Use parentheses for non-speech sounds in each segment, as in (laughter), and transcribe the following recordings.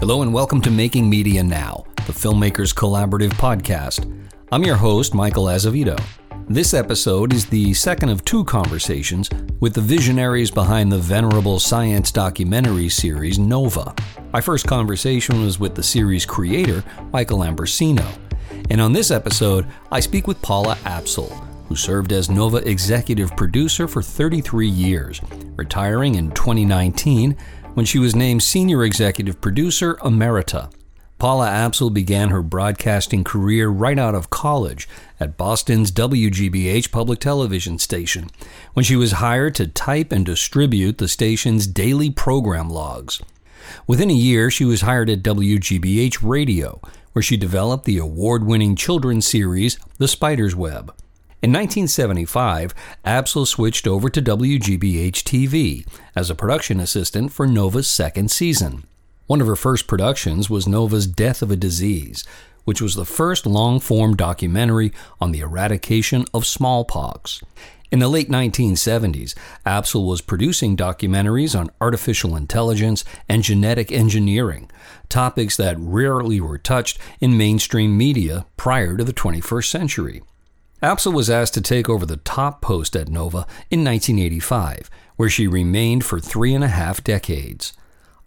Hello and welcome to Making Media Now, the Filmmakers Collaborative podcast. I'm your host, Michael Azevedo. This episode is the second of two conversations with the visionaries behind the venerable science documentary series Nova. My first conversation was with the series creator, Michael Ambrosino. And on this episode, I speak with Paula Apsell, who served as Nova executive producer for 33 years, retiring in 2019 when she was named senior executive producer emerita. Paula Apsell began her broadcasting career right out of college at Boston's WGBH public television station when she was hired to type and distribute the station's daily program logs. Within a year, she was hired at WGBH Radio, where she developed the award winning children's series The Spider's Web. In 1975, Apsell switched over to WGBH TV as a production assistant for Nova's second season. One of her first productions was Nova's Death of a Disease, which was the first long form documentary on the eradication of smallpox. In the late 1970s, Apsell was producing documentaries on artificial intelligence and genetic engineering, topics that rarely were touched in mainstream media prior to the 21st century. Apsell was asked to take over the top post at Nova in 1985, where she remained for three and a half decades.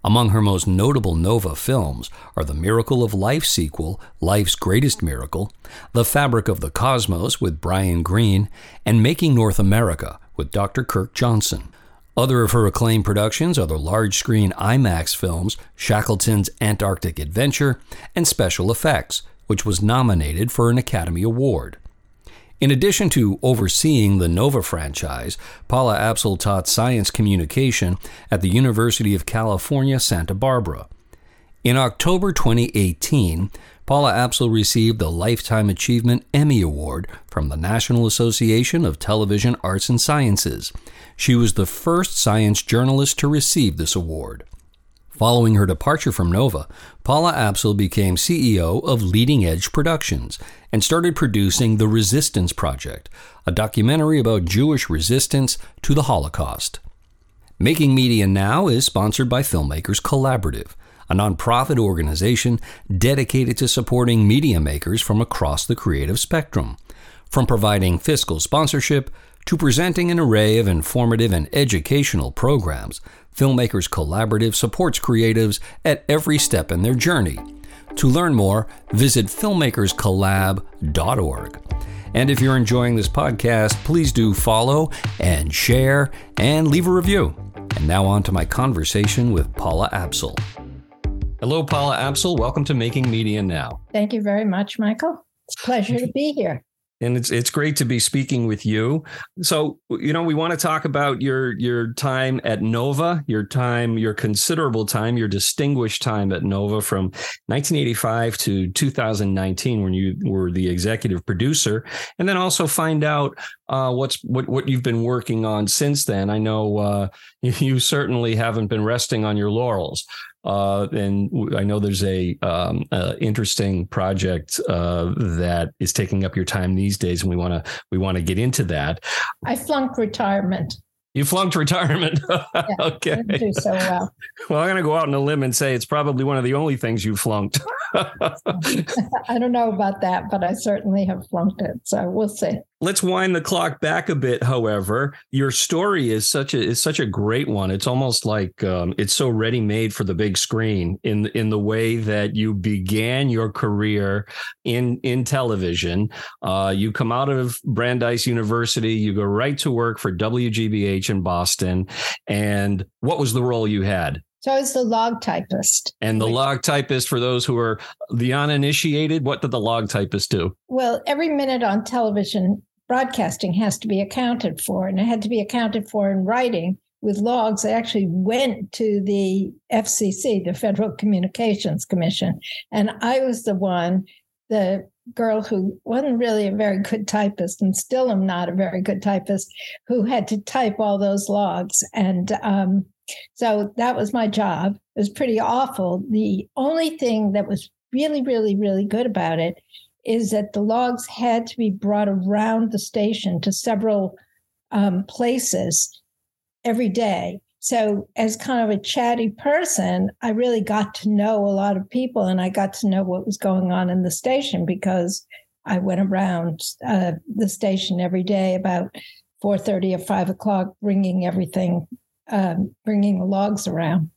Among her most notable Nova films are the Miracle of Life sequel, Life's Greatest Miracle, The Fabric of the Cosmos with Brian Greene, and Making North America with Dr. Kirk Johnson. Other of her acclaimed productions are the large screen IMAX films Shackleton's Antarctic Adventure and Special Effects, which was nominated for an Academy Award. In addition to overseeing the Nova franchise, Paula Apsell taught science communication at the University of California, Santa Barbara. In October 2018, Paula Apsell received the Lifetime Achievement Emmy Award from the National Association of Television Arts and Sciences. She was the first science journalist to receive this award. Following her departure from Nova, Paula Apsell became CEO of Leading Edge Productions and started producing The Resistance Project, a documentary about Jewish resistance to the Holocaust. Making Media Now is sponsored by Filmmakers Collaborative, a nonprofit organization dedicated to supporting media makers from across the creative spectrum. From providing fiscal sponsorship to presenting an array of informative and educational programs, Filmmakers Collaborative supports creatives at every step in their journey. To learn more, visit filmmakerscollab.org. And if you're enjoying this podcast, please do follow and share and leave a review. And now on to my conversation with Paula Apsell. Hello, Paula Apsell. Welcome to Making Media Now. Thank you very much, Michael. It's a pleasure to be here and it's it's great to be speaking with you. So, you know, we want to talk about your your time at Nova, your time, your considerable time, your distinguished time at Nova from 1985 to 2019 when you were the executive producer, and then also find out uh, what's what what you've been working on since then. I know uh, (laughs) you certainly haven't been resting on your laurels. Uh, and I know there's a um, uh, interesting project uh, that is taking up your time these days, and we want to we want to get into that. I flunked retirement. You flunked retirement. (laughs) yeah, okay. do so well. Well, I'm going to go out on a limb and say it's probably one of the only things you flunked. (laughs) I don't know about that, but I certainly have flunked it. So we'll see. Let's wind the clock back a bit. However, your story is such a is such a great one. It's almost like um, it's so ready made for the big screen in in the way that you began your career in in television. Uh, you come out of Brandeis University, you go right to work for WGBH in Boston. And what was the role you had? So I was the log typist. And the log typist, for those who are the uninitiated, what did the log typist do? Well, every minute on television broadcasting has to be accounted for, and it had to be accounted for in writing with logs. I actually went to the FCC, the Federal Communications Commission, and I was the one, the girl who wasn't really a very good typist and still am not a very good typist, who had to type all those logs. And um, so that was my job. It was pretty awful. The only thing that was really, really, really good about it is that the logs had to be brought around the station to several um, places every day. So, as kind of a chatty person, I really got to know a lot of people and I got to know what was going on in the station because I went around uh, the station every day about 4.30 or 5 o'clock, bringing everything, um, bringing the logs around.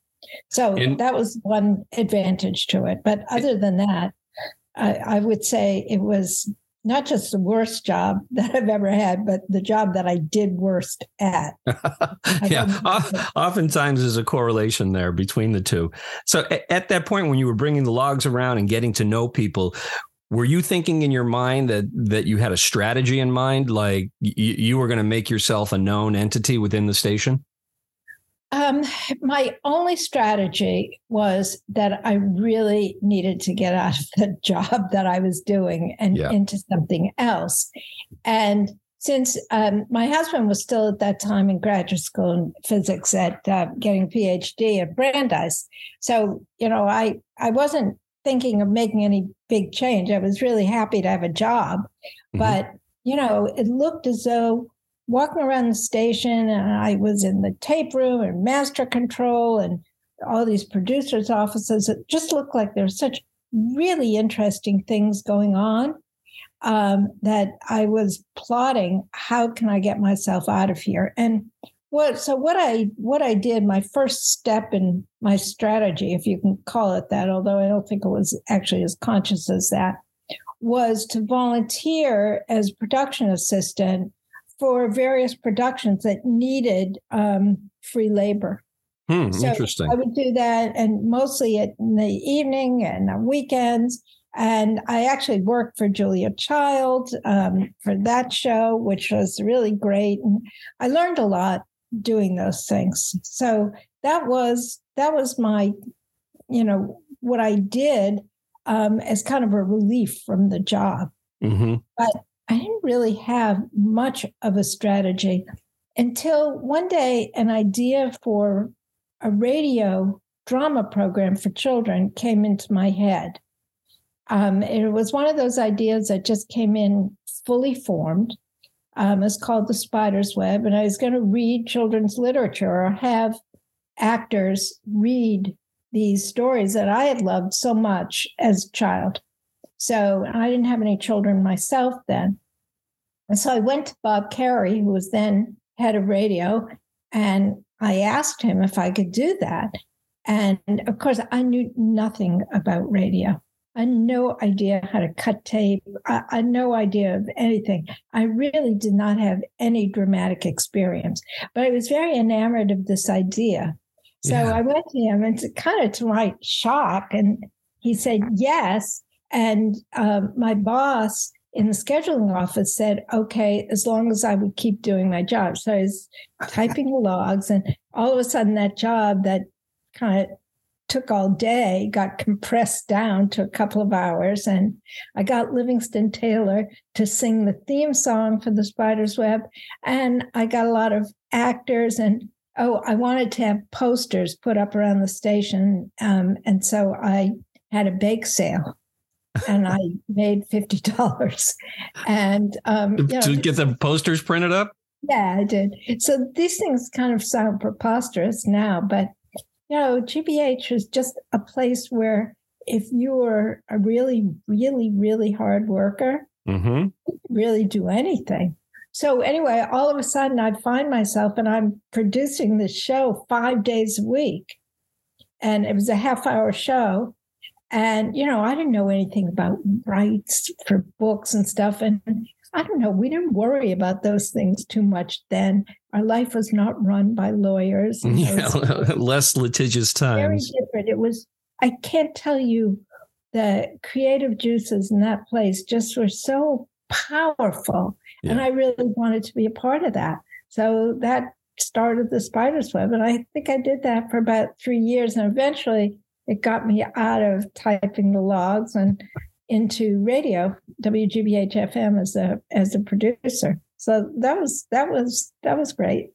So and- that was one advantage to it. But other than that, I, I would say it was not just the worst job (laughs) that I've ever had, but the job that I did worst at. (laughs) yeah, oftentimes there's a correlation there between the two. So at that point, when you were bringing the logs around and getting to know people, were you thinking in your mind that that you had a strategy in mind, like y- you were going to make yourself a known entity within the station? Um, my only strategy was that I really needed to get out of (laughs) the job that I was doing and yeah. into something else. And since um, my husband was still at that time in graduate school in physics at uh, getting a PhD at Brandeis, so you know I I wasn't thinking of making any big change. I was really happy to have a job, mm-hmm. but you know it looked as though walking around the station and I was in the tape room and master control and all these producers' offices. It just looked like there's such really interesting things going on um, that I was plotting how can I get myself out of here? And what so what I what I did, my first step in my strategy, if you can call it that, although I don't think it was actually as conscious as that, was to volunteer as production assistant for various productions that needed um, free labor. Hmm, so interesting. I would do that, and mostly in the evening and on weekends. And I actually worked for Julia Child um, for that show, which was really great. And I learned a lot doing those things. So that was that was my, you know, what I did um, as kind of a relief from the job. Mm-hmm. But I didn't really have much of a strategy until one day an idea for a radio drama program for children came into my head. Um, it was one of those ideas that just came in fully formed. Um, it's called The Spider's Web, and I was going to read children's literature or have actors read these stories that I had loved so much as a child. So I didn't have any children myself then. And so I went to Bob Carey, who was then head of radio, and I asked him if I could do that. And of course, I knew nothing about radio. I had no idea how to cut tape. I, I had no idea of anything. I really did not have any dramatic experience, but I was very enamored of this idea. So yeah. I went to him, and to, kind of to my shock, and he said yes. And um, my boss in the scheduling office said, okay, as long as I would keep doing my job. So I was typing the logs, and all of a sudden, that job that kind of took all day got compressed down to a couple of hours. And I got Livingston Taylor to sing the theme song for the Spider's Web. And I got a lot of actors and oh, I wanted to have posters put up around the station. Um, and so I had a bake sale and I made fifty dollars. And um, you know, to get the posters printed up. Yeah, I did. So these things kind of sound preposterous now, but you know, GBH is just a place where if you were a really, really, really hard worker, mm-hmm. really do anything. So anyway, all of a sudden I'd find myself and I'm producing this show five days a week. And it was a half hour show. And, you know, I didn't know anything about rights for books and stuff. And I don't know, we didn't worry about those things too much then. Our life was not run by lawyers. (laughs) Yeah, (laughs) less litigious times. Very different. It was, I can't tell you the creative juices in that place just were so powerful. Yeah. And I really wanted to be a part of that. So that started the Spider's Web. And I think I did that for about three years. And eventually it got me out of typing the logs and into radio, WGBH FM as a as a producer. So that was that was that was great.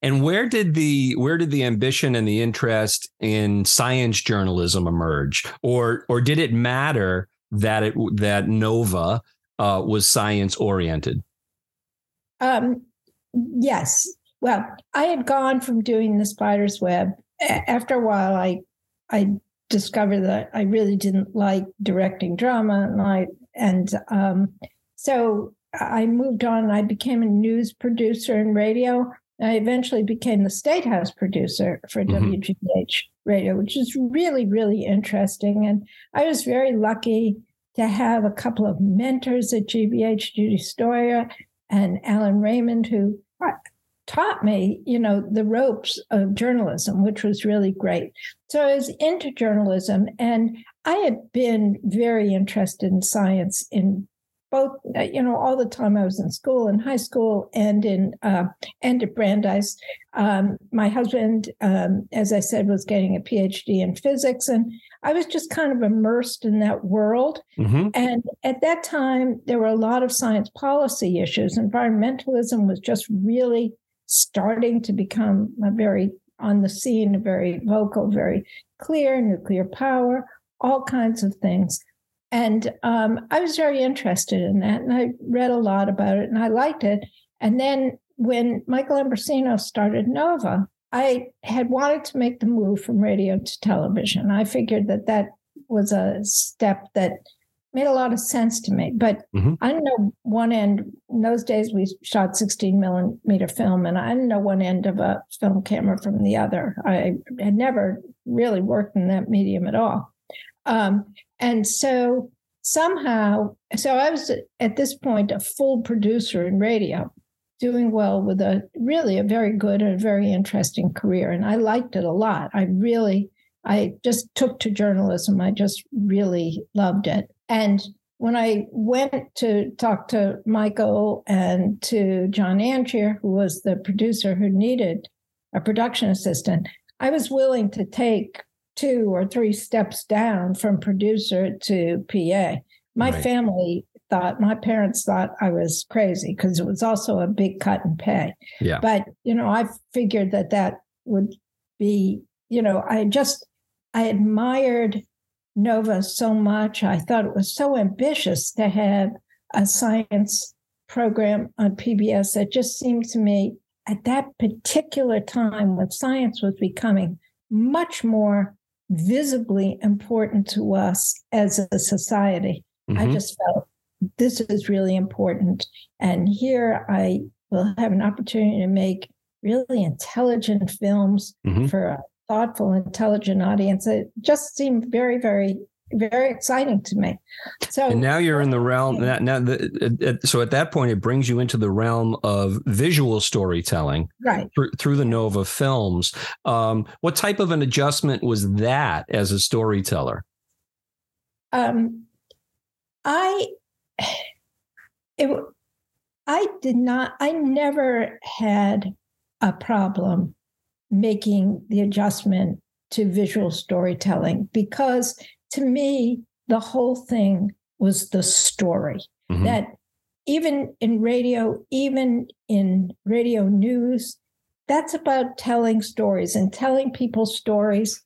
And where did the where did the ambition and the interest in science journalism emerge, or or did it matter that it that Nova uh, was science oriented? Um, yes, Well, I had gone from doing the spider's web. After a while, I I discovered that I really didn't like directing drama, and I and um, so I moved on. I became a news producer in radio. I eventually became the state house producer for mm-hmm. WGBH radio, which is really, really interesting. And I was very lucky to have a couple of mentors at GBH, Judy Stoyer and Alan Raymond, who taught me, you know, the ropes of journalism, which was really great. So I was into journalism and I had been very interested in science in both, uh, you know, all the time I was in school, in high school, and in uh, and at Brandeis. Um, my husband, um, as I said, was getting a PhD in physics, and I was just kind of immersed in that world. Mm-hmm. And at that time, there were a lot of science policy issues. Environmentalism was just really starting to become a very on the scene, very vocal, very clear, nuclear power, all kinds of things. And um, I was very interested in that. And I read a lot about it and I liked it. And then when Michael Ambrosino started Nova, I had wanted to make the move from radio to television. I figured that that was a step that made a lot of sense to me. But mm-hmm. I didn't know one end. In those days, we shot 16 millimeter film, and I didn't know one end of a film camera from the other. I had never really worked in that medium at all. Um, and so somehow, so I was at this point a full producer in radio, doing well with a really a very good and very interesting career. And I liked it a lot. I really, I just took to journalism. I just really loved it. And when I went to talk to Michael and to John Angier, who was the producer who needed a production assistant, I was willing to take two or three steps down from producer to PA. My right. family thought, my parents thought I was crazy because it was also a big cut in pay. Yeah. But, you know, I figured that that would be, you know, I just, I admired Nova so much. I thought it was so ambitious to have a science program on PBS It just seemed to me at that particular time when science was becoming much more visibly important to us as a society. Mm-hmm. I just felt this is really important. And here I will have an opportunity to make really intelligent films mm-hmm. for a thoughtful, intelligent audience. It just seemed very, very very exciting to me. So and now you're in the realm now. now the, so at that point, it brings you into the realm of visual storytelling, right? Through, through the Nova films. Um, what type of an adjustment was that as a storyteller? Um, I it I did not. I never had a problem making the adjustment to visual storytelling because to me, the whole thing was the story mm-hmm. that even in radio, even in radio news, that's about telling stories and telling people stories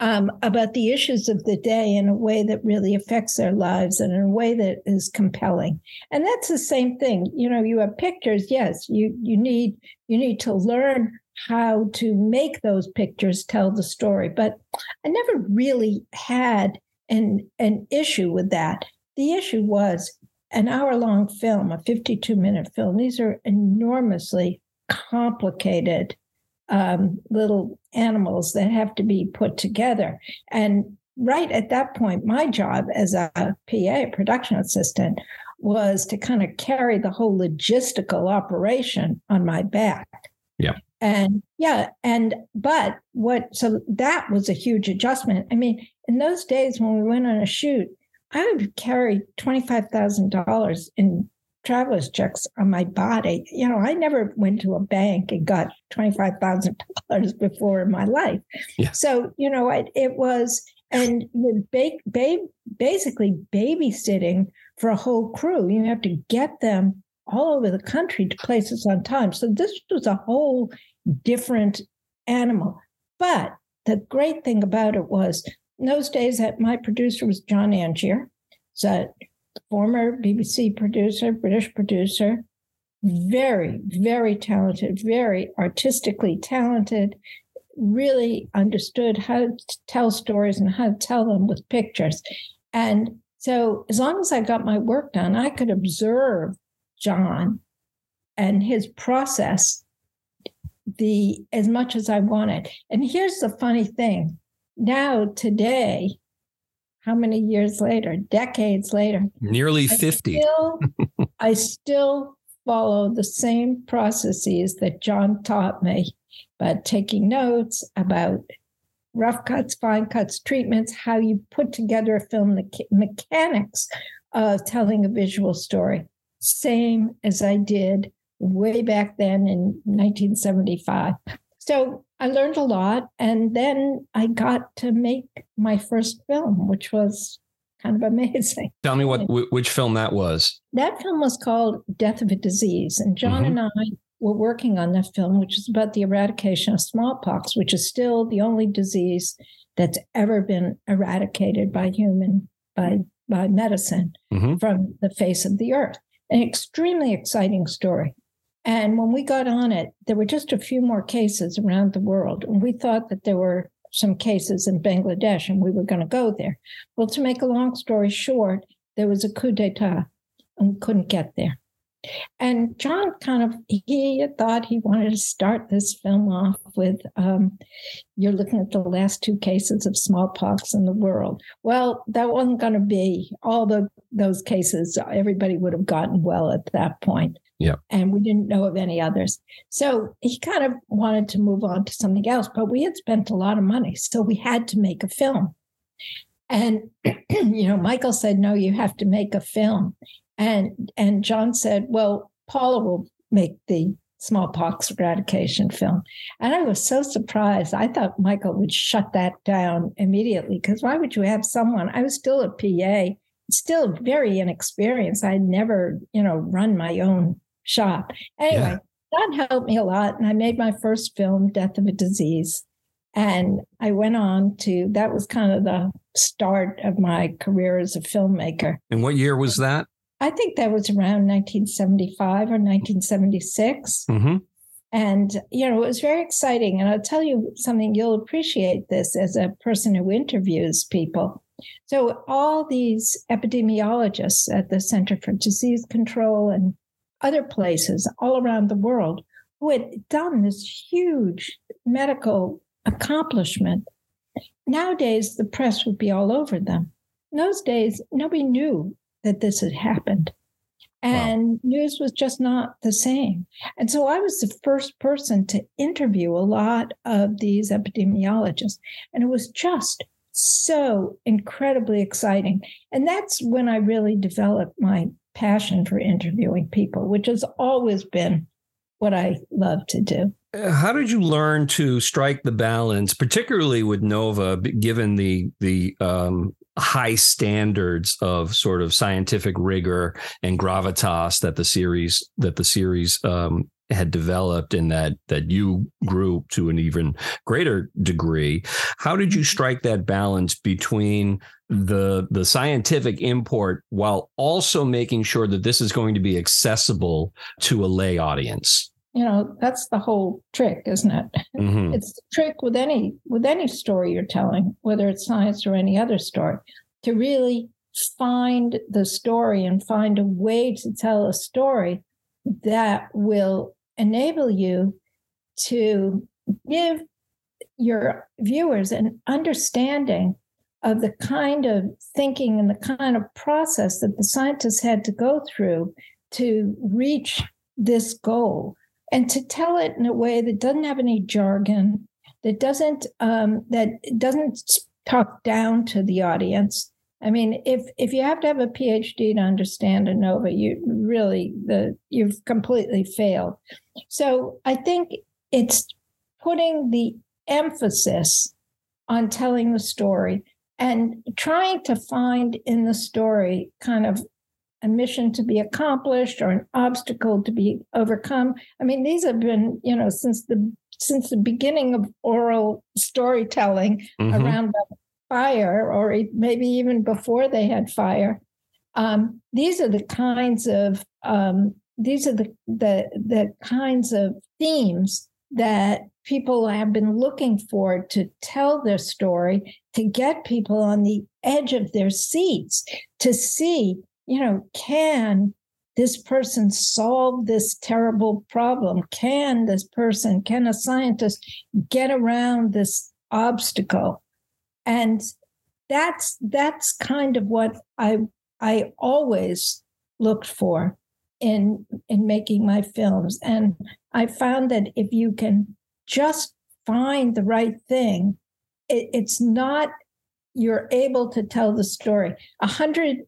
um, about the issues of the day in a way that really affects their lives and in a way that is compelling. And that's the same thing. You know, you have pictures. Yes, you you need you need to learn how to make those pictures tell the story. But I never really had an, an issue with that. The issue was an hour long film, a 52 minute film. These are enormously complicated um, little animals that have to be put together. And right at that point, my job as a PA, production assistant, was to kind of carry the whole logistical operation on my back. Yeah. And yeah, and but what so that was a huge adjustment. I mean, in those days when we went on a shoot, I would carry twenty five thousand dollars in traveler's checks on my body. You know, I never went to a bank and got twenty five thousand dollars before in my life. Yeah. So you know, it, it was and ba- ba- basically babysitting for a whole crew. You have to get them all over the country to places on time. So this was a whole different animal. But the great thing about it was in those days that my producer was John Angier, a former BBC producer, British producer. very, very talented, very artistically talented, really understood how to tell stories and how to tell them with pictures. And so, as long as I got my work done, I could observe John and his process the as much as I wanted. And here's the funny thing. Now today, how many years later, decades later, nearly 50. I still, (laughs) I still follow the same processes that John taught me, but taking notes about rough cuts, fine cuts, treatments, how you put together a film, the mechanics of telling a visual story, same as I did way back then in 1975. So I learned a lot. And then I got to make my first film, which was kind of (laughs) amazing. Tell me what which film that was. That film was called Death of a Disease. And John mm-hmm. and I were working on that film, which is about the eradication of smallpox, which is still the only disease that's ever been eradicated by human by by medicine mm-hmm. from the face of the earth. An extremely exciting story. And when we got on it, there were just a few more cases around the world. And we thought that there were some cases in Bangladesh and we were going to go there. Well, to make a long story short, there was a coup d'etat and we couldn't get there. And John kind of he thought he wanted to start this film off with um, you're looking at the last two cases of smallpox in the world. Well, that wasn't going to be all the those cases. Everybody would have gotten well at that point. Yeah. And we didn't know of any others. So he kind of wanted to move on to something else, but we had spent a lot of money. So we had to make a film. And, (clears throat) you know, Michael said, no, you have to make a film. And and John said, well, Paula will make the smallpox eradication film. And I was so surprised. I thought Michael would shut that down immediately because why would you have someone? I was still a PA, still very inexperienced. I'd never, you know, run my own shop. Anyway, yeah. that helped me a lot. And I made my first film, Death of a Disease. And I went on to, that was kind of the start of my career as a filmmaker. And what year was that? I think that was around 1975 or 1976. Mm-hmm. And, you know, it was very exciting. And I'll tell you something, you'll appreciate this as a person who interviews people. So, all these epidemiologists at the Center for Disease Control and other places all around the world who had done this huge medical accomplishment. Nowadays, the press would be all over them. In those days, nobody knew that this had happened. And wow. news was just not the same. And so I was the first person to interview a lot of these epidemiologists. And it was just so incredibly exciting. And that's when I really developed my passion for interviewing people, which has always been what I love to do. Uh, how did you learn to strike the balance, particularly with Nova, given the the um, high standards of sort of scientific rigor and gravitas that the series that the series um, had developed and that that you grew to an even greater degree how did you mm-hmm. strike that balance between the the scientific import while also making sure that this is going to be accessible to a lay audience you know that's the whole trick isn't it mm-hmm. it's the trick with any with any story you're telling whether it's science or any other story to really find the story and find a way to tell a story that will enable you to give your viewers an understanding of the kind of thinking and the kind of process that the scientists had to go through to reach this goal and to tell it in a way that doesn't have any jargon that doesn't um, that doesn't talk down to the audience I mean, if if you have to have a PhD to understand a Nova, you really the you've completely failed. So I think it's putting the emphasis on telling the story and trying to find in the story kind of a mission to be accomplished or an obstacle to be overcome. I mean, these have been, you know, since the since the beginning of oral storytelling mm-hmm. around the fire, or maybe even before they had fire. Um, these are the kinds of um, these are the the the kinds of themes that people have been looking for to tell their story, to get people on the edge of their seats, to see, you know, can this person solve this terrible problem? Can this person, can a scientist get around this obstacle? And that's that's kind of what I I always looked for in in making my films. And I found that if you can just find the right thing, it, it's not you're able to tell the story. A hundred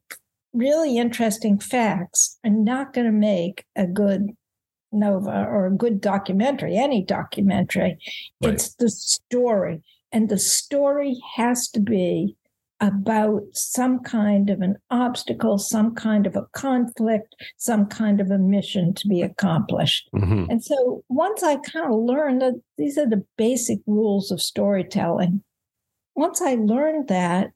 really interesting facts are not going to make a good nova or a good documentary, any documentary. Right. It's the story. And the story has to be about some kind of an obstacle, some kind of a conflict, some kind of a mission to be accomplished. Mm-hmm. And so once I kind of learned that these are the basic rules of storytelling, once I learned that,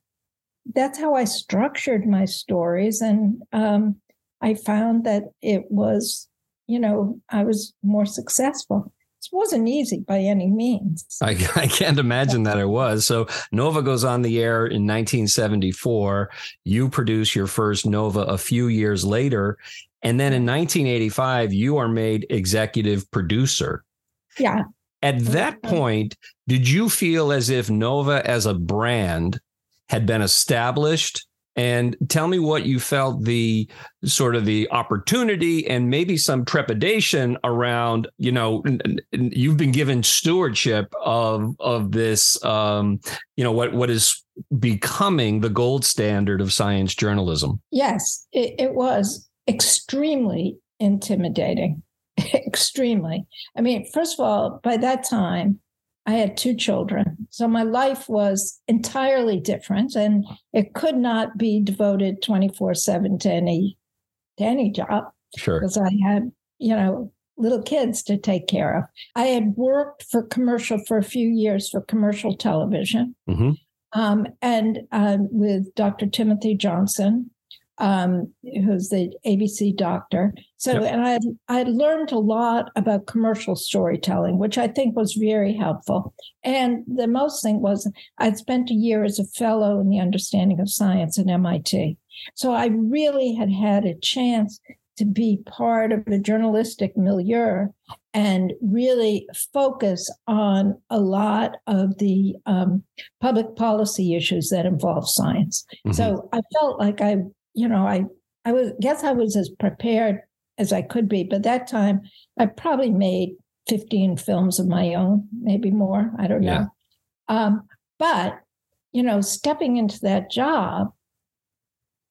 that's how I structured my stories. And um, I found that it was, you know, I was more successful it wasn't easy by any means. I, (laughs) I can't imagine that it was. So Nova goes on the air in 1974. You produce your first Nova a few years later. And then in 1985, you are made executive producer. Yeah. At that point, did you feel as if Nova as a brand had been established and tell me what you felt the sort of the opportunity and maybe some trepidation around you know you've been given stewardship of of this um, you know what what is becoming the gold standard of science journalism. Yes it, it was extremely intimidating. (laughs) Extremely. I mean first of all by that time I had two children. So my life was entirely different and it could not be devoted 24 7 to any to any job. Sure. Because I had, you know, little kids to take care of. I had worked for commercial for a few years for commercial television. Mm-hmm. Um, and uh, with Dr. Timothy Johnson, um, who's the ABC doctor. So, yep. and I I learned a lot about commercial storytelling, which I think was very helpful. And the most thing was I'd spent a year as a fellow in the understanding of science at MIT. So I really had had a chance to be part of the journalistic milieu and really focus on a lot of the um, public policy issues that involve science. Mm-hmm. So I felt like I you know, I I was guess I was as prepared as I could be. But that time, I probably made 15 films of my own, maybe more. I don't yeah. know. Um, but you know, stepping into that job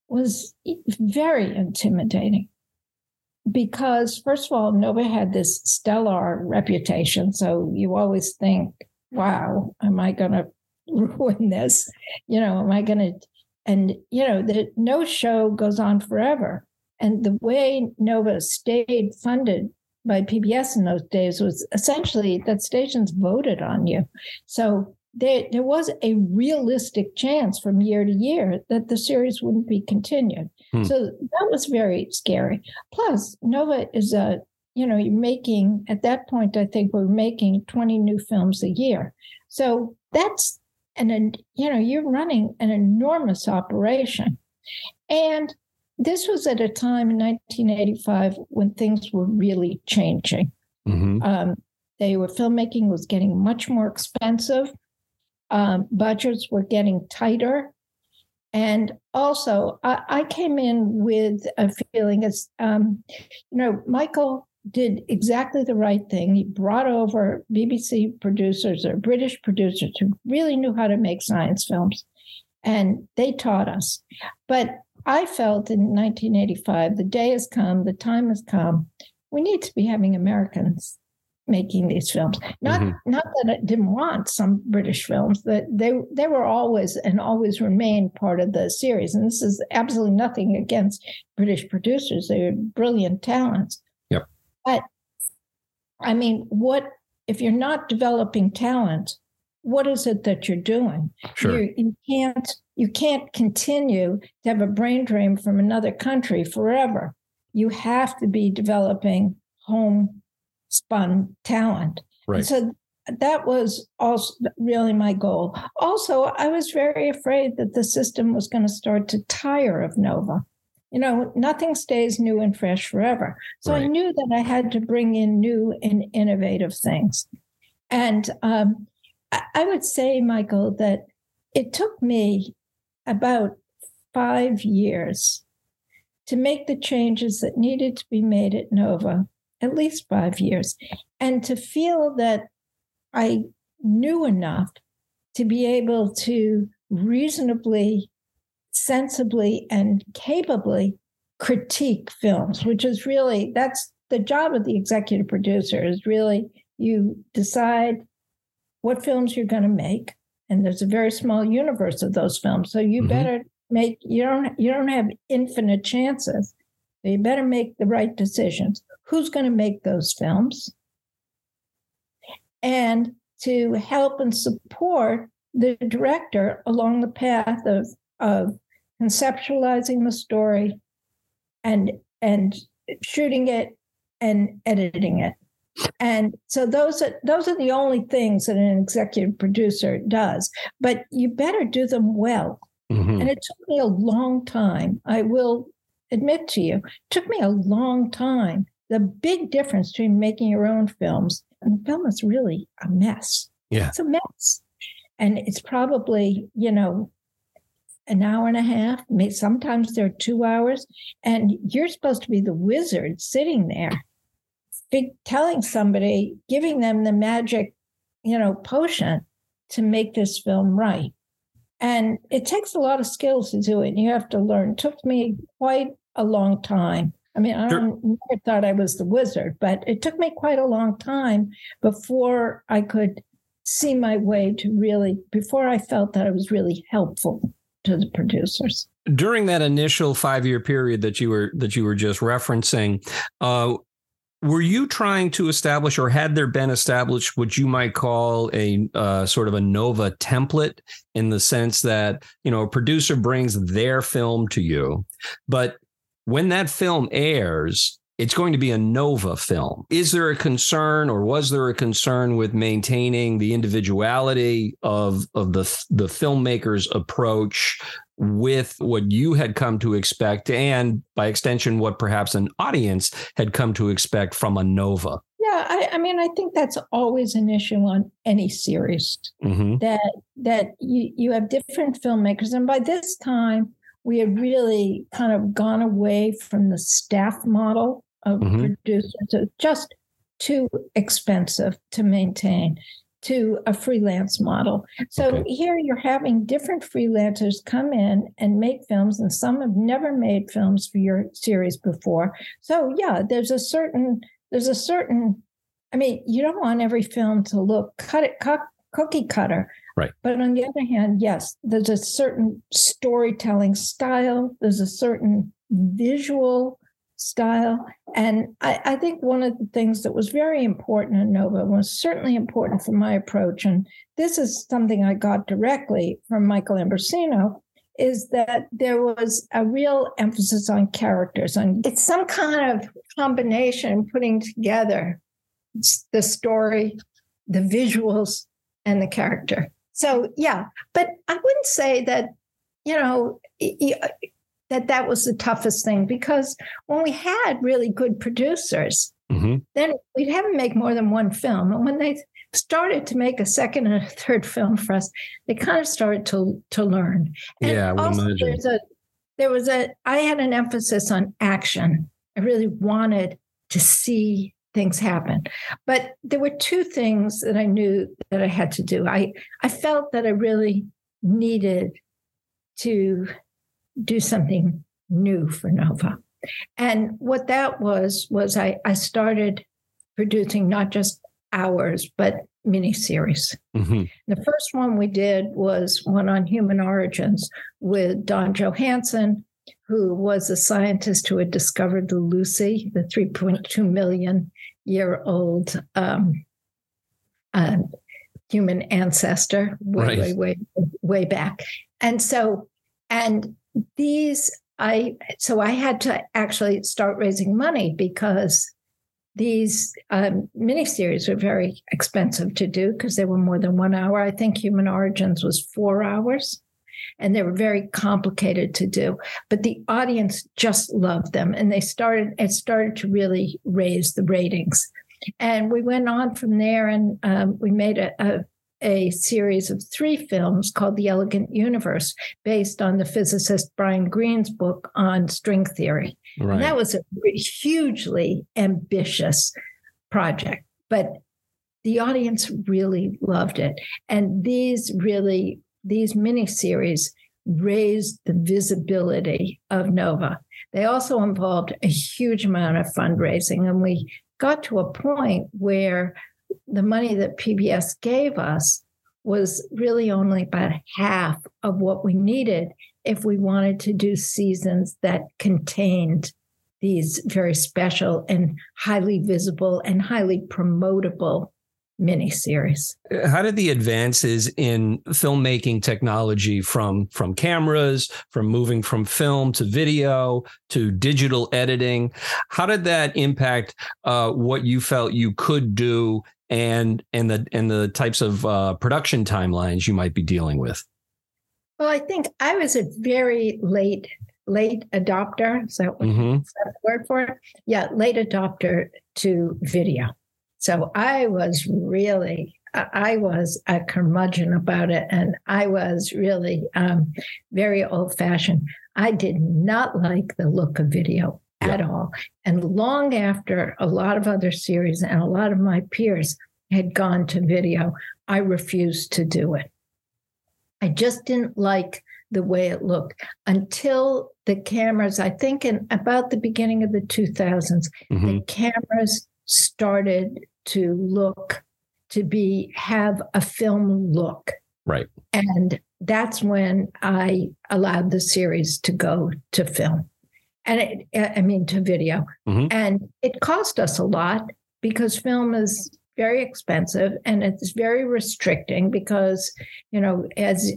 was very intimidating because, first of all, Nova had this stellar reputation. So you always think, wow, am I going (laughs) to ruin this? You know, am I going to and, you know, the no show goes on forever. And the way Nova stayed funded by PBS in those days was essentially that stations voted on you. So there, there was a realistic chance from year to year that the series wouldn't be continued. Hmm. So that was very scary. Plus, Nova is a, you know, you're making, at that point, I think we're making 20 new films a year. So that's and you know you're running an enormous operation. And this was at a time in 1985 when things were really changing. Mm-hmm. um, they were filmmaking was getting much more expensive. Um, budgets were getting tighter. And also I, I, came in with a feeling as um, you know michael did exactly the right thing. He brought over BBC producers or British producers who really knew how to make science films, and they taught us. But I felt in 1985, the day has come, the time has come. We need to be having Americans making these films. Not mm-hmm. not that I didn't want some British films, that they they were always and always remain part of the series. And this is absolutely nothing against British producers. They're brilliant talents. But I mean, what if you're not developing talent? What is it that you're doing? Sure. You, you can't you can't continue to have a brain drain from another country forever. you have to be developing home spun talent. Right. And so that was also really my goal. Also, I was very afraid that the system was going to start to tire of Nova. You know, nothing stays new and fresh forever. So right. I knew that I had to bring in new and innovative things. And um, I would say, Michael, that it took me about five years to make the changes that needed to be made at Nova, at least five years, and to feel that I knew enough to be able to reasonably, sensibly, and capably critique films, which is really that's the job of the executive producer is really you decide what films you're going to make and there's a very small universe of those films. So you mm-hmm. better make you don't you don't have infinite chances. So you better make the right decisions. Who's going to make those films? And to help and support the director along the path of of conceptualizing the story and and shooting it and editing it and so those are those are the only things that an executive producer does. But you better do them well. Mm-hmm. And it took me a long time. I will admit to you, it took me a long time. The big difference between making your own films and the film is really a mess. Yeah. It's a mess. And it's probably, you know, an hour and a half, sometimes they're two hours, and you're supposed to be the wizard sitting there telling somebody, giving them the magic, you know, potion to make this film right. And it takes a lot of skills to do it. And You have to learn. It took me quite a long time. I mean, I never thought I was the wizard, but it took me quite a long time before I could see my way to really, before I felt that I was really helpful to the producers. During that initial five year period that you were that you were just referencing, uh, were you trying to establish or had there been established what you might call a uh, sort of a nova template in the sense that you know a producer brings their film to you but when that film airs it's going to be a nova film. Is there a concern or was there a concern with maintaining the individuality of of the the filmmaker's approach with what you had come to expect and by extension what perhaps an audience had come to expect from a nova? Yeah i, I mean i think that's always an issue on any series mm-hmm. that that you, you have different filmmakers. And by this time we had really kind of gone away from the staff model of mm-hmm. producers it's just too expensive to maintain to a freelance model. So okay. here you're having different freelancers come in and make films, and some have never made films for your series before. So yeah, there's a certain there's a certain. I mean, you don't want every film to look cut it cookie cutter. Right. But on the other hand, yes, there's a certain storytelling style. There's a certain visual style. And I, I, think one of the things that was very important in Nova was certainly important for my approach, and this is something I got directly from Michael Ambrosino, is that there was a real emphasis on characters. And it's some kind of combination putting together the story, the visuals, and the character. So, yeah, but I wouldn't say that, you know, that that was the toughest thing because when we had really good producers, mm-hmm. then we'd have them make more than one film. And when they started to make a second and a (laughs) third film for us, they kind of started to to learn. And yeah, I also, imagine. There's a, there was a I had an emphasis on action. I really wanted to see things happen. But there were two things that I knew that I had to do. I I felt that I really needed to do something new for Nova. And what that was, was I, I started producing not just hours, but miniseries. Mm-hmm. The first one we did was one on human origins with Don Johanson, who was a scientist who had discovered the Lucy, the 3.2 million year old um, uh, human ancestor, way, right. way, way, way back. And so, and these I so I had to actually start raising money because these um, miniseries were very expensive to do because they were more than one hour. I think Human Origins was four hours, and they were very complicated to do. But the audience just loved them, and they started. It started to really raise the ratings, and we went on from there, and um, we made a, a a series of three films called The Elegant Universe, based on the physicist Brian Greene's book on string theory. Right. And that was a hugely ambitious project, but the audience really loved it. And these really, these miniseries raised the visibility of Nova. They also involved a huge amount of fundraising, and we got to a point where the money that PBS gave us was really only about half of what we needed if we wanted to do seasons that contained these very special and highly visible and highly promotable miniseries. How did the advances in filmmaking technology from from cameras, from moving from film to video to digital editing, how did that impact uh, what you felt you could do and and the and the types of uh, production timelines you might be dealing with? Well, I think I was a very late late adopter. Is that what mm-hmm. is that the word for it? Yeah, late adopter to video. So I was really I was a curmudgeon about it, and I was really um, very old fashioned. I did not like the look of video yeah. at all. And long after a lot of other series and a lot of my peers had gone to video, I refused to do it. I just didn't like the way it looked until the cameras, I think in about the beginning of the 2000s, mm-hmm. the cameras started to look to be have a film look. Right. And that's when I allowed the series to go to film and it, I mean to video, mm-hmm. and it cost us a lot because film is very expensive and it's very restricting because you know as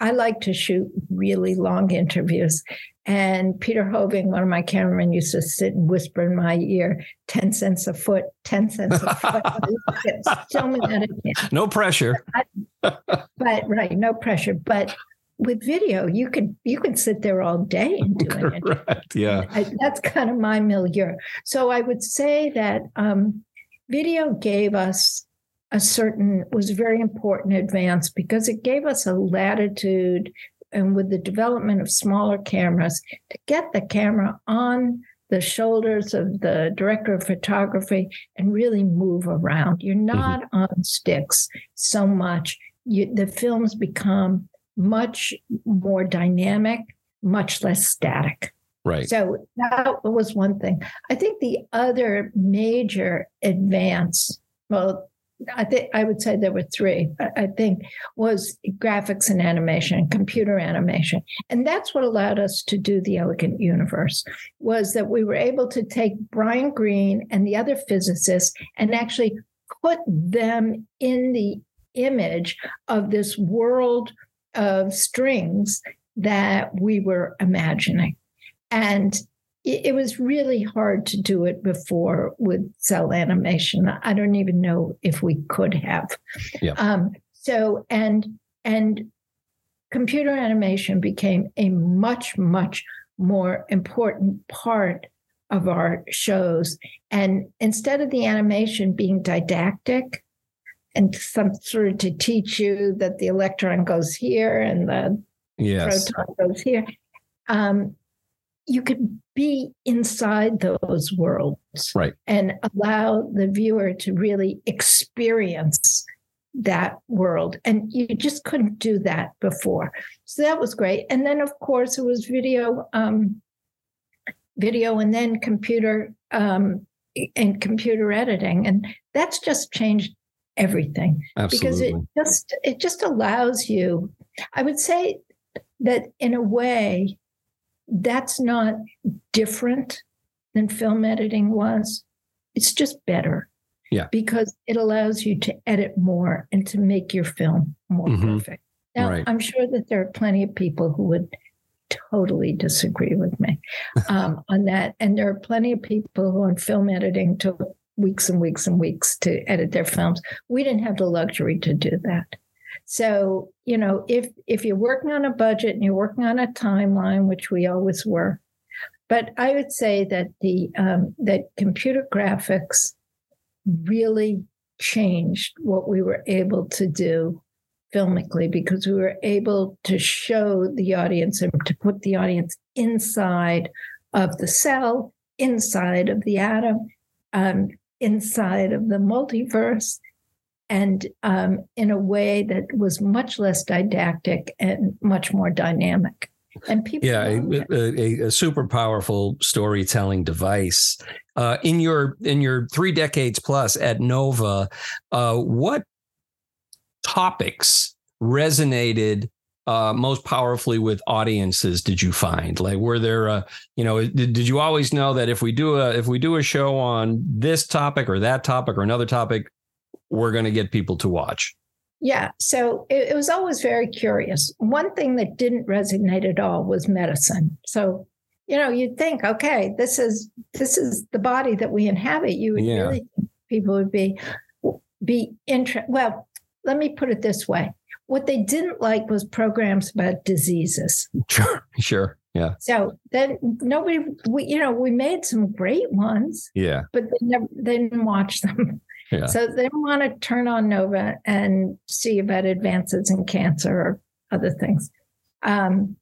I like to shoot really long interviews. And Peter Hoving, one of my cameramen, used to sit and whisper in my ear, 10 cents a foot, 10 cents a foot. (laughs) so many no pressure. (laughs) but, right, no pressure. But with video, you could you could sit there all day and doing (laughs) it. Yeah, I, that's kind of my milieu. So I would say that um, video gave us a certain was very important advance because it gave us a latitude and with the development of smaller cameras to get the camera on the shoulders of the director of photography and really move around. You're mm-hmm. not mm-hmm. on sticks so much. You, the films become much more dynamic, much less static. Right. So that was one thing. I think the other major advance, well, I think I would say there were three. I think was graphics and animation, computer animation, and that's what allowed us to do the Elegant Universe. Was that we were able to take Brian Greene and the other physicists and actually put them in the image of this world of strings that we were imagining. And it, was really hard to do it before with cel animation. I don't even know if we could have. Yeah. Um, so and and computer animation became a much much more important part of our shows. And instead of the animation being didactic, and some sort of to teach you that the electron goes here and the yes. proton goes here. Um, you could be inside those worlds right. and allow the viewer to really experience that world. And you just couldn't do that before. So that was great. And then, of course, it was video, um, video, and then computer um, and computer editing, and that's just changed everything Absolutely. because it just it just allows you i would say that in a way that's not different than film editing was it's just better yeah because it allows you to edit more and to make your film more mm-hmm. perfect now right. i'm sure that there are plenty of people who would totally disagree with me (laughs) um, on that. And there are plenty of people who on film editing took weeks and weeks and weeks to edit their films. We didn't have the luxury to do that. So, you know, if if you're working on a budget and you're working on a timeline, which we always were, but I would say that the um, that computer graphics really changed what we were able to do filmically because we were able to show the audience and to put the audience inside of the cell, inside of the atom, um, inside of the multiverse, and um, in a way that was much less didactic and much more dynamic. And people, yeah, a, a, a, super powerful storytelling device. Uh, in your in your three decades plus at Nova, uh, what topics resonated uh, most powerfully with audiences did you find like were there uh, you know did, did you always know that if we do a if we do a show on this topic or that topic or another topic we're going to get people to watch yeah so it, it was always very curious one thing that didn't resonate at all was medicine so you know you'd think okay this is this is the body that we inhabit you would yeah. really people would be be interested well let me put it this way what they didn't like was programs about diseases. Sure, sure. Yeah. So then nobody, we, you know, we made some great ones. Yeah. But they never, they didn't watch them. (laughs) So they want to turn on Nova and see about advances in cancer or other things. Um,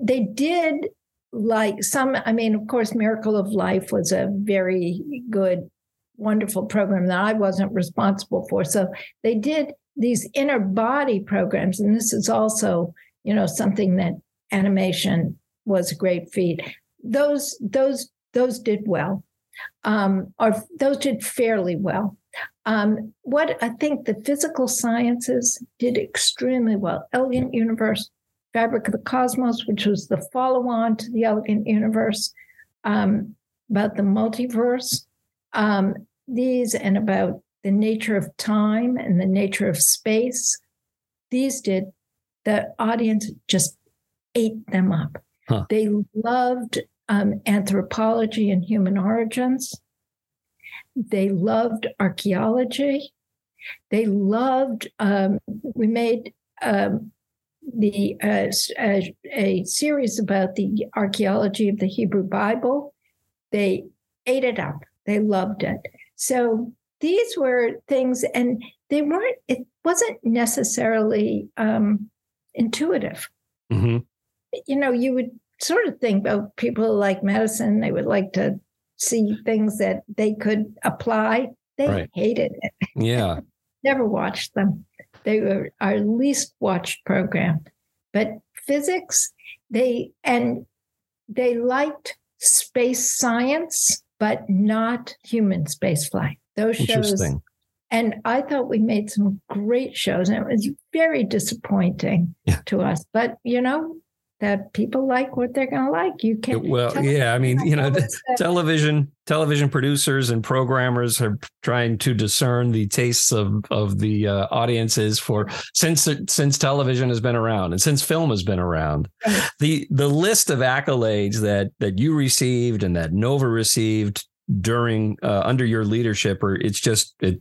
they did like some, I mean, of course, Miracle of Life was a very good, wonderful program that I wasn't responsible for. So they did these inner body programs, and this is also, you know, something that animation was a great feat. Those those those did well, um, or those did fairly well. Um, what I think the physical sciences did extremely well. Elegant Universe, Fabric of the Cosmos, which was the follow-on to the Elegant Universe, um, about the multiverse. Um, these and about the nature of time and the nature of space. These did, the audience just ate them up. Huh. They loved um, anthropology and human origins. They loved archaeology. They loved, um, we made um, the uh, a, a, series about the archaeology of the Hebrew Bible. They ate it up. They loved it. So these were things, and they weren't, it wasn't necessarily um, intuitive. Mm-hmm. You know, you would sort of think about people like medicine, they would like to see things that they could apply. They right. hated it. Yeah. (laughs) Never watched them. They were our least watched program. But physics, they, and they liked space science, but not human spaceflight. Those shows. And I thought we made some great shows, and it was very disappointing yeah. to us. But you know, that people like what they're going to like. You can well, yeah. I mean, you know, (laughs) television television producers and programmers are trying to discern the tastes of of the uh, audiences for since since television has been around and since film has been around. The the list of accolades that that you received and that Nova received during uh, under your leadership or it's just it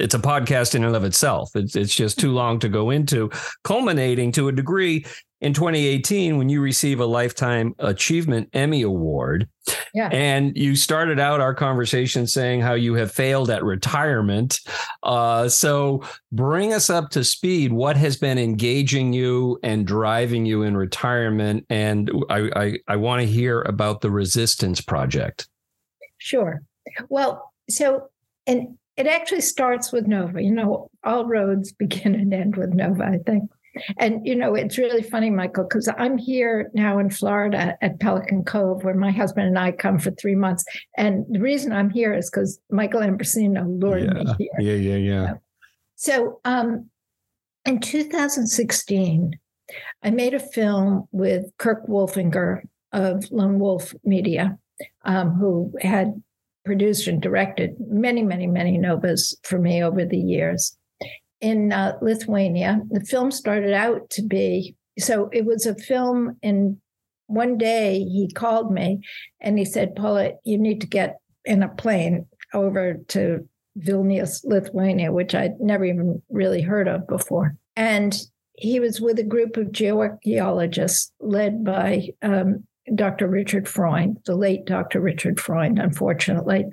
it's a podcast in and of itself it's it's just too long to go into culminating to a degree in 2018 when you receive a lifetime achievement emmy award yeah. and you started out our conversation saying how you have failed at retirement uh, so bring us up to speed what has been engaging you and driving you in retirement and i i, I want to hear about the resistance project Sure. Well, so, and it actually starts with Nova. You know, all roads begin and end with Nova, I think. And, you know, it's really funny, Michael, because I'm here now in Florida at Pelican Cove, where my husband and I come for three months. And the reason I'm here is because Michael Ambrosino lured yeah. me here. Yeah, yeah, yeah. So, um, in 2016, I made a film with Kirk Wolfinger of Lone Wolf Media um, who had produced and directed many, many, many novas for me over the years. In uh, Lithuania, the film started out to be so it was a film and one day he called me and he said, Paula, you need to get in a plane over to Vilnius, Lithuania, which I'd never even really heard of before. And he was with a group of geoarchaeologists led by um, Dr. Richard Freund, the late Dr. Richard Freund, unfortunately.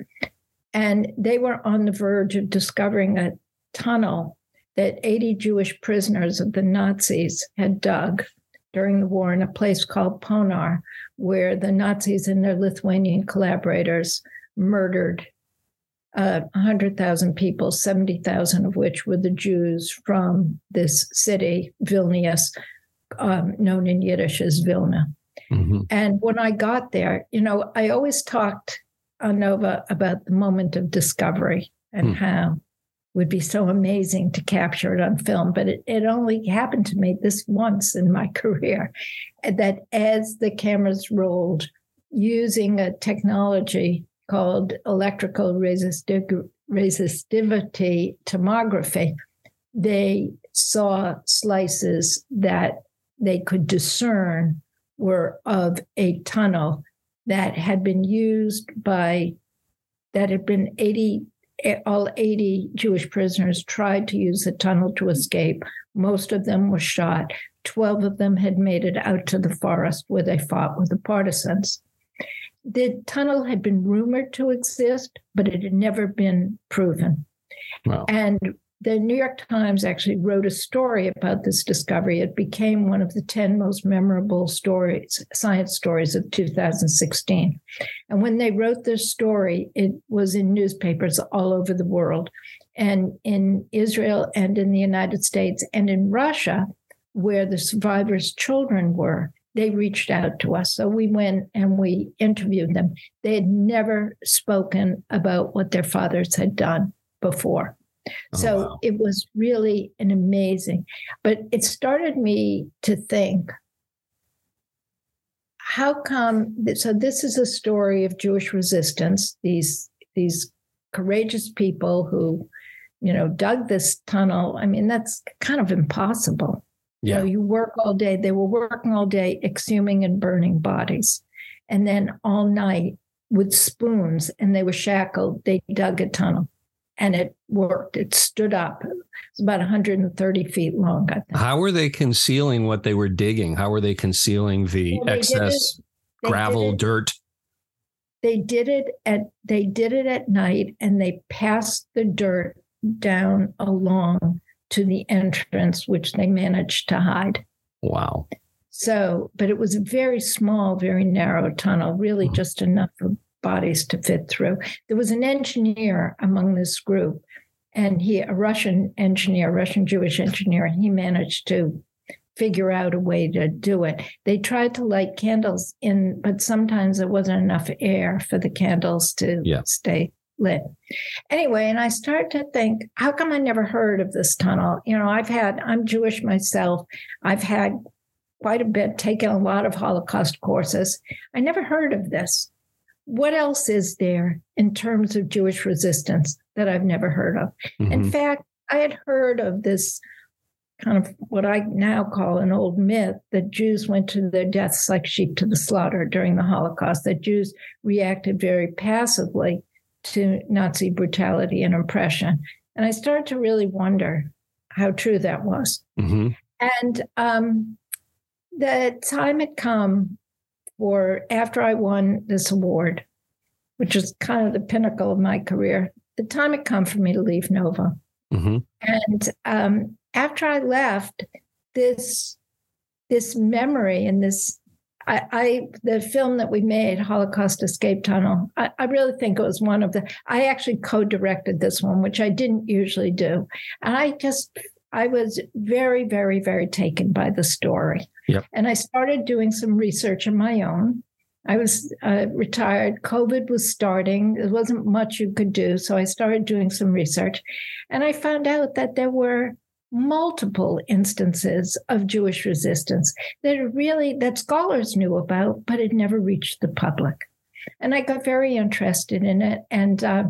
And they were on the verge of discovering a tunnel that 80 Jewish prisoners of the Nazis had dug during the war in a place called Ponar, where the Nazis and their Lithuanian collaborators murdered uh, 100,000 people, 70,000 of which were the Jews from this city, Vilnius, um, known in Yiddish as Vilna. Mm-hmm. And when I got there, you know, I always talked on Nova about the moment of discovery and mm. how would be so amazing to capture it on film. But it, it only happened to me this once in my (laughs) career that as the cameras rolled, using a technology called electrical resistiv- resistivity tomography, they saw slices that they could discern were of a tunnel that had been used by that had been 80 all 80 Jewish prisoners tried to use the tunnel to escape. Most of them were shot. 12 of them had made it out to the forest where they fought with the partisans. The tunnel had been rumored to exist, but it had never been proven. Wow. And the New York Times actually wrote a story about this discovery. It became one of the 10 most memorable stories, science stories of 2016. And when they wrote this story, it was in newspapers all over the world and in Israel and in the United States and in Russia, where the survivors' children were. They reached out to us. So we went and we interviewed them. They had never spoken about what their fathers had done before. Oh, so wow. it was really an amazing, but it started me to think how come so this is a story of Jewish resistance, these these courageous people who, you know, dug this tunnel. I mean, that's kind of impossible. Yeah. You, know, you work all day. They were working all day, exhuming and burning bodies. And then all night with spoons, and they were shackled, they dug a tunnel and it worked. It stood up. It's about 130 feet long. I think. How were they concealing what they were digging? How were they concealing the well, excess gravel, it, dirt? They did it at they did it at night, and they passed the dirt down along to the entrance, which they managed to hide. Wow. So, but it was a very small, very narrow tunnel, really mm-hmm. just enough for bodies to fit through. There was an engineer among this group, and he, a Russian engineer, Russian Jewish engineer, and he managed to figure out a way to do it. They tried to light candles in, but sometimes there wasn't enough air for the candles to yeah. stay lit. Anyway, and I started to think, how come I never heard of this tunnel? You know, I've had, I'm Jewish myself. I've had quite a bit, taken a lot of Holocaust courses. I never heard of this what else is there in terms of Jewish resistance that I've never heard of? Mm-hmm. In fact, I had heard of this kind of what I now call an old myth that Jews went to their deaths like sheep to the slaughter during the Holocaust, that Jews reacted very passively to Nazi brutality and oppression. And I started to really wonder how true that was. Mm-hmm. And um, the time had come for after I won this award, which was kind of the pinnacle of my career, the time had come for me to leave Nova. Mm-hmm. And um, after I left, this this memory and this I, I, the film that we made, Holocaust Escape Tunnel, I, I, really think it was one of the I actually co-directed this one, which I didn't usually do. And I just I was very, very, very taken by the story. Yep. And I started doing some research of my own. I was uh, retired. COVID was starting. There wasn't much you could do. So I started doing some research. And I found out that there were multiple instances of Jewish resistance that really that scholars knew about, but it never reached the public. And I got very interested in it. And uh,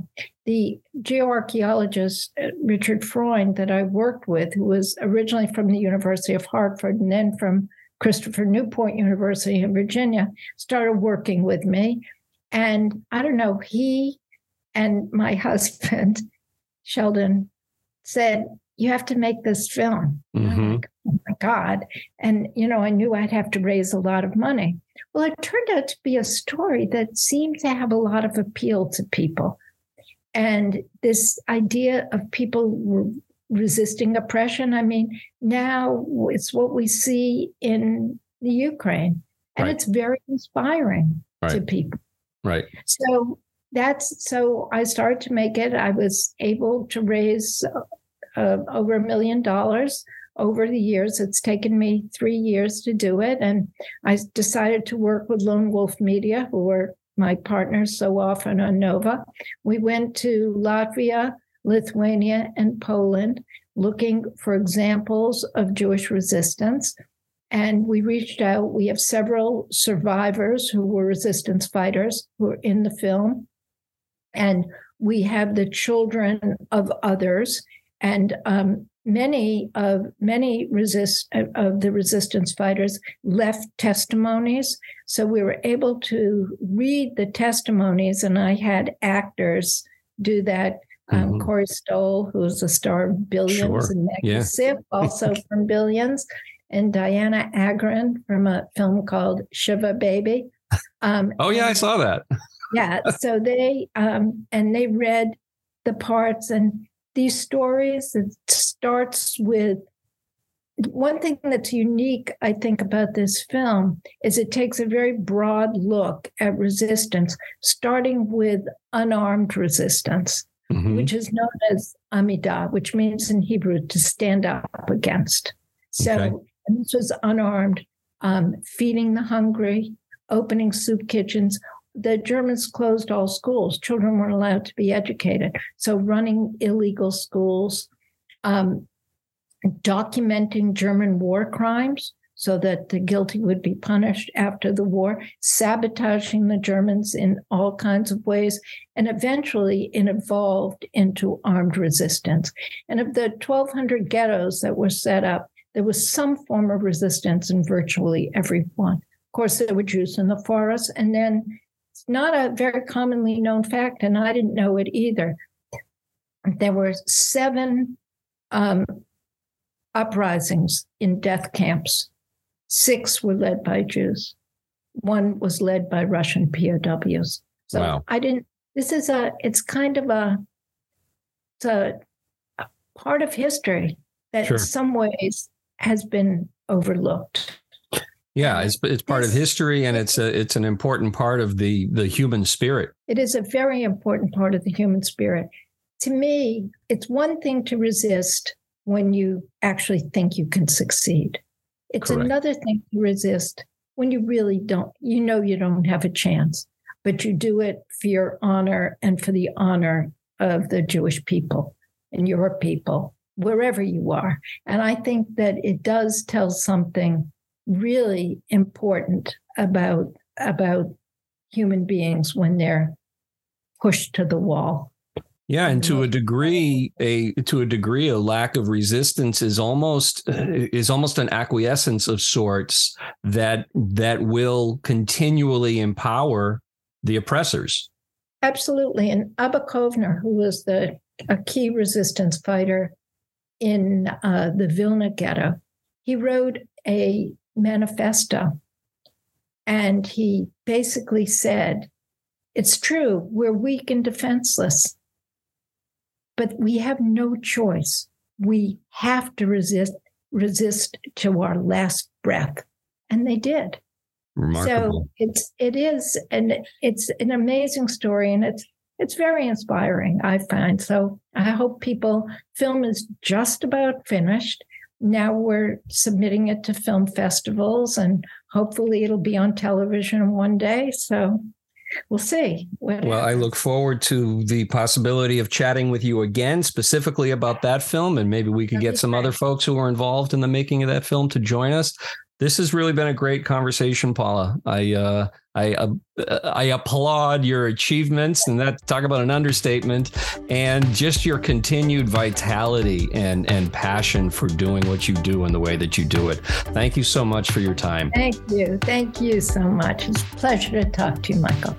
the geoarchaeologist uh, Richard Freund that I worked with, who was originally from the University of Hartford and then from Christopher Newport University in Virginia, started working with me. And I don't know, he and my (laughs) husband, Sheldon, said, You have to make this film. Mm-hmm. Like, oh my God. And, you know, I knew I'd have to raise a lot of money. Well, it turned out to be a story that seemed to have a lot of appeal to people. And this idea of people resisting oppression, I mean, now it's what we see in the Ukraine, and right. it's very inspiring right. to people. Right. So that's so I started to make it. I was able to raise uh, over a million dollars over the years. It's taken me three years to do it. And I decided to work with Lone Wolf Media, who were my partners so often on Nova. We went to Latvia, Lithuania, and Poland looking for examples of Jewish resistance. And we reached out. We have several survivors who were resistance fighters who are in the film. And we have the children of others. And um, many of many resist of the resistance fighters left testimonies so we were able to read the testimonies and i had actors do that um, mm-hmm. Corey Stoll, who's a star of Billions, sure. and Maggie yeah. Siff, also (laughs) from Billions, and Dianna Agron from a film called Shiva Baby. Um, oh yeah, I saw that. yeah, so they um, and they read the parts, and these stories. It starts with one thing that's unique, I think, about this film is it takes a very broad look at resistance, starting with unarmed resistance, mm-hmm. which is known as Amidah, which means in Hebrew to stand up against. So okay. this was unarmed, um, feeding the hungry, opening soup kitchens, the Germans closed all schools. Children weren't allowed to be educated. So, running illegal schools, um, documenting German war crimes so that the guilty would be punished after the war, sabotaging the Germans in all kinds of ways. And eventually it evolved into armed resistance. And of the 1,200 ghettos that were set up, there was some form of resistance in virtually every one. Of course, there were Jews in the forest. And then not a very commonly known fact, and I didn't know it either. There were seven um, uprisings in death camps. Six were led by Jews. One was led by Russian POWs. So wow. I didn't. This is a. It's kind of a. It's a, a part of history that, sure. in some ways, has been overlooked. Yeah, it's it's part of history, and it's a it's an important part of the the human spirit. It is a very important part of the human spirit. To me, it's one thing to resist when you actually think you can succeed. It's Correct. another thing to resist when you really don't. You know you don't have a chance, but you do it for your honor and for the honor of the Jewish people and your people, wherever you are. And I think that it does tell something really important about about human beings when they're pushed to the wall. Yeah, and to a degree, a to a degree, a lack of resistance is almost is almost an acquiescence of sorts that that will continually empower the oppressors. Absolutely, and Abba Kovner, who was the a key resistance fighter in uh, the Vilna ghetto, he wrote a manifesto. And he basically said, It's true, we're weak and defenseless, but we have no choice. We have to resist, resist to our last breath. And they did. Remarkable. So it's it is and it's an amazing story and it's it's very inspiring, I find. So I hope people film is just about finished now we're submitting it to film festivals and hopefully it'll be on television one day. So we'll see. well, happens. I look forward to the possibility of chatting with you again, specifically about that film, and maybe we could get some other folks who are involved in the making of that film to join us. This has really been a great conversation, Paula. I uh, I uh, I applaud your achievements, and that talk about an understatement, and just your continued vitality and and passion for doing what you do and the way that you do it. Thank you so much for your time. Thank you. Thank you so much. It's a pleasure to talk to you, Michael.